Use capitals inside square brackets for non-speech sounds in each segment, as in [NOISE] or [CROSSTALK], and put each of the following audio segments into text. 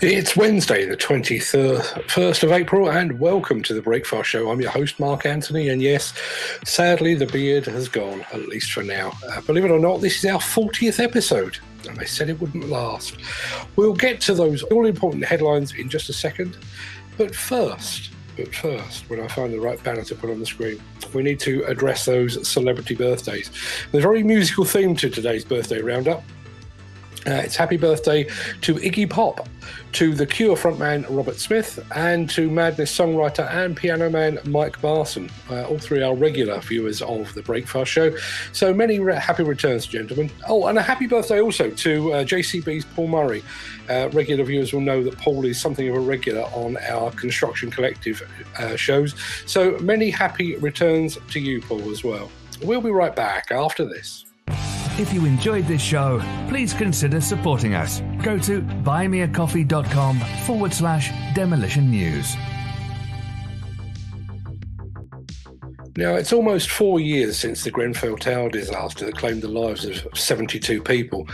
It's Wednesday, the 21st of April, and welcome to the Breakfast Show. I'm your host, Mark Anthony, and yes, sadly, the beard has gone, at least for now. Uh, believe it or not, this is our 40th episode, and they said it wouldn't last. We'll get to those all important headlines in just a second, but first, but first, when I find the right banner to put on the screen, we need to address those celebrity birthdays. There's a very musical theme to today's birthday roundup. Uh, it's happy birthday to Iggy Pop, to The Cure frontman Robert Smith, and to Madness songwriter and piano man Mike Barson. Uh, all three are regular viewers of The Breakfast Show. So many re- happy returns, gentlemen. Oh, and a happy birthday also to uh, JCB's Paul Murray. Uh, regular viewers will know that Paul is something of a regular on our Construction Collective uh, shows. So many happy returns to you, Paul, as well. We'll be right back after this. If you enjoyed this show, please consider supporting us. Go to buymeacoffee.com forward slash demolition news. Now, it's almost four years since the Grenfell Tower disaster that claimed the lives of 72 people,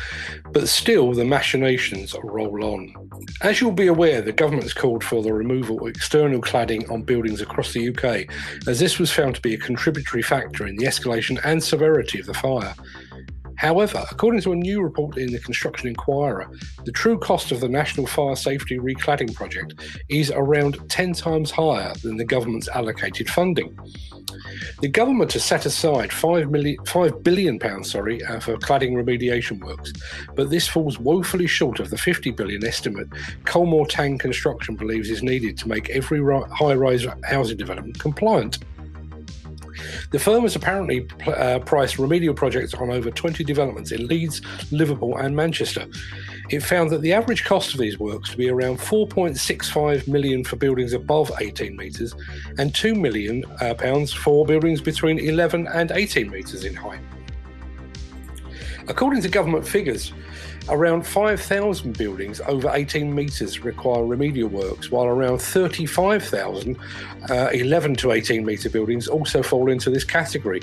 but still the machinations roll on. As you'll be aware, the government has called for the removal of external cladding on buildings across the UK, as this was found to be a contributory factor in the escalation and severity of the fire. However, according to a new report in the Construction Enquirer, the true cost of the National Fire Safety Recladding Project is around 10 times higher than the government's allocated funding. The government has set aside five billion pounds, sorry, uh, for cladding remediation works, but this falls woefully short of the 50 billion estimate Colmore Tang Construction believes is needed to make every ri- high-rise housing development compliant. The firm has apparently uh, priced remedial projects on over 20 developments in Leeds, Liverpool, and Manchester. It found that the average cost of these works to be around 4.65 million for buildings above 18 metres and 2 million uh, pounds for buildings between 11 and 18 metres in height. According to government figures, Around 5,000 buildings over 18 metres require remedial works, while around 35,000 uh, 11 to 18 metre buildings also fall into this category.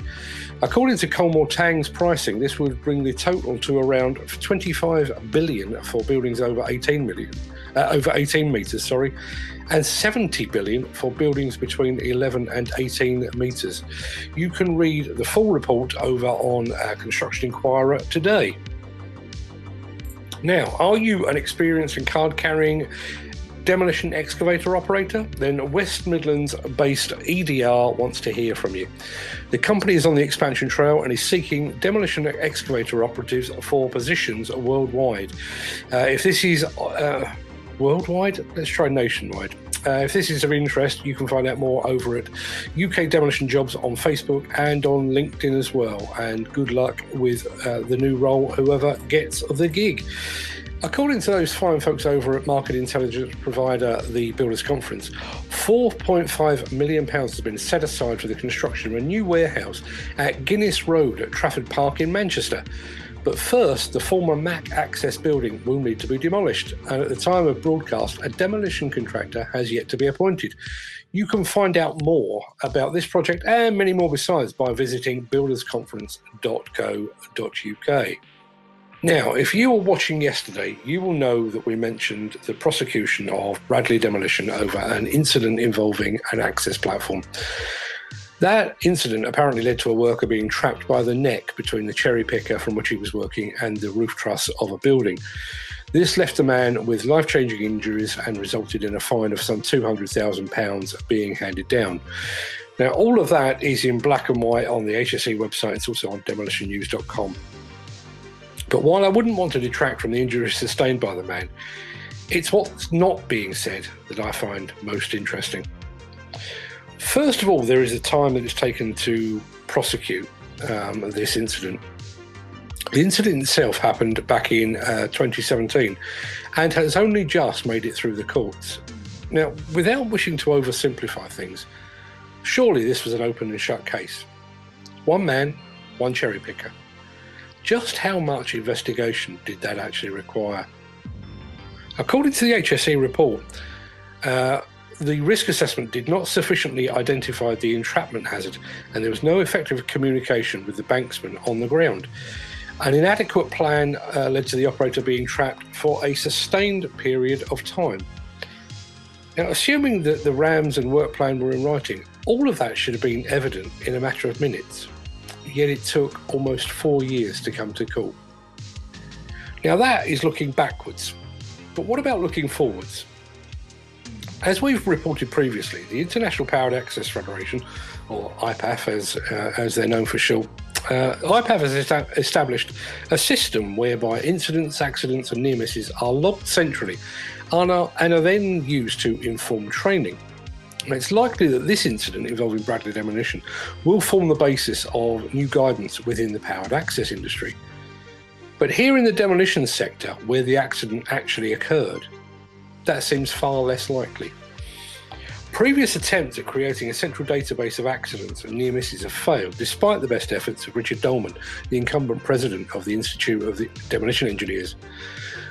According to Colmore Tang's pricing, this would bring the total to around 25 billion for buildings over 18 million, uh, over 18 metres, sorry, and 70 billion for buildings between 11 and 18 metres. You can read the full report over on uh, Construction Enquirer today. Now, are you an experienced and card carrying demolition excavator operator? Then West Midlands based EDR wants to hear from you. The company is on the expansion trail and is seeking demolition excavator operatives for positions worldwide. Uh, if this is uh, worldwide, let's try nationwide. Uh, if this is of interest, you can find out more over at UK Demolition Jobs on Facebook and on LinkedIn as well. And good luck with uh, the new role, whoever gets the gig. According to those fine folks over at market intelligence provider the Builders Conference, £4.5 million has been set aside for the construction of a new warehouse at Guinness Road at Trafford Park in Manchester. But first, the former Mac Access building will need to be demolished, and at the time of broadcast, a demolition contractor has yet to be appointed. You can find out more about this project and many more besides by visiting buildersconference.co.uk. Now, if you were watching yesterday, you will know that we mentioned the prosecution of Bradley Demolition over an incident involving an access platform. That incident apparently led to a worker being trapped by the neck between the cherry picker from which he was working and the roof truss of a building. This left the man with life changing injuries and resulted in a fine of some £200,000 being handed down. Now, all of that is in black and white on the HSE website. It's also on demolitionnews.com. But while I wouldn't want to detract from the injuries sustained by the man, it's what's not being said that I find most interesting. First of all, there is a time that it's taken to prosecute um, this incident. The incident itself happened back in uh, 2017 and has only just made it through the courts. Now, without wishing to oversimplify things, surely this was an open and shut case. One man, one cherry picker. Just how much investigation did that actually require? According to the HSE report, uh, the risk assessment did not sufficiently identify the entrapment hazard, and there was no effective communication with the banksman on the ground. An inadequate plan uh, led to the operator being trapped for a sustained period of time. Now, assuming that the RAMs and work plan were in writing, all of that should have been evident in a matter of minutes. Yet it took almost four years to come to court. Now, that is looking backwards. But what about looking forwards? As we've reported previously, the International Powered Access Federation, or IPAF as, uh, as they're known for short, uh, IPAF has established a system whereby incidents, accidents, and near misses are logged centrally and are, and are then used to inform training. It's likely that this incident involving Bradley demolition will form the basis of new guidance within the powered access industry. But here in the demolition sector, where the accident actually occurred, that seems far less likely. Previous attempts at creating a central database of accidents and near misses have failed, despite the best efforts of Richard Dolman, the incumbent president of the Institute of the Demolition Engineers.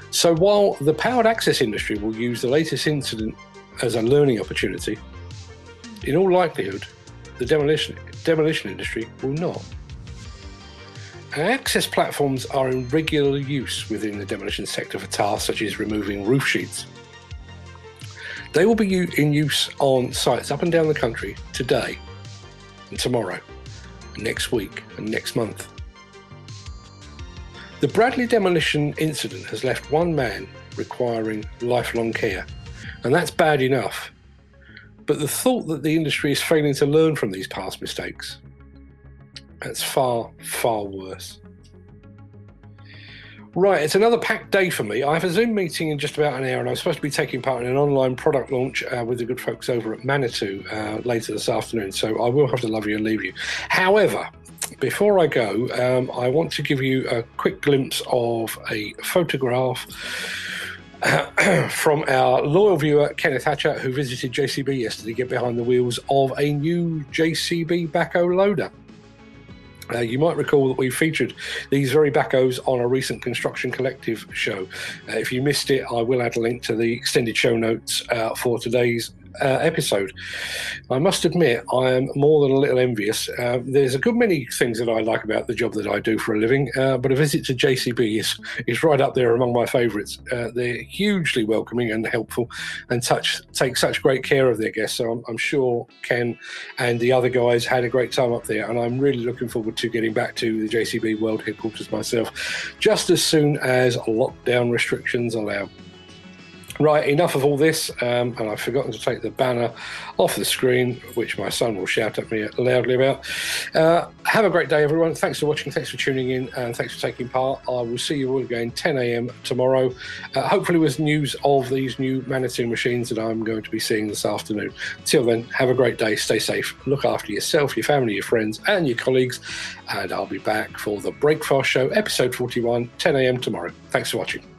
So, while the powered access industry will use the latest incident as a learning opportunity, in all likelihood, the demolition, demolition industry will not. access platforms are in regular use within the demolition sector for tasks such as removing roof sheets. They will be in use on sites up and down the country today and tomorrow, and next week and next month. The Bradley demolition incident has left one man requiring lifelong care, and that's bad enough. But the thought that the industry is failing to learn from these past mistakes, that's far, far worse. Right, it's another packed day for me. I have a Zoom meeting in just about an hour, and I'm supposed to be taking part in an online product launch uh, with the good folks over at Manitou uh, later this afternoon. So I will have to love you and leave you. However, before I go, um, I want to give you a quick glimpse of a photograph. [CLEARS THROAT] from our loyal viewer Kenneth Hatcher, who visited JCB yesterday, get behind the wheels of a new JCB backhoe loader. Uh, you might recall that we featured these very backhoes on a recent Construction Collective show. Uh, if you missed it, I will add a link to the extended show notes uh, for today's uh, episode. I must admit, I am more than a little envious. Uh, there's a good many things that I like about the job that I do for a living, uh, but a visit to JCB is, is right up there among my favourites. Uh, they're hugely welcoming and helpful and touch, take such great care of their guests. So I'm, I'm, sure Ken and the other guys had a great time up there, and I'm really looking forward to getting back to the JCB World Headquarters myself just as soon as lockdown restrictions allow. Right, enough of all this, um, and I've forgotten to take the banner off the screen, which my son will shout at me loudly about. Uh, have a great day, everyone. Thanks for watching, thanks for tuning in, and thanks for taking part. I will see you all again 10 a.m. tomorrow, uh, hopefully with news of these new Manitou machines that I'm going to be seeing this afternoon. Till then, have a great day, stay safe, look after yourself, your family, your friends, and your colleagues, and I'll be back for the Breakfast Show, episode 41, 10 a.m. tomorrow. Thanks for watching.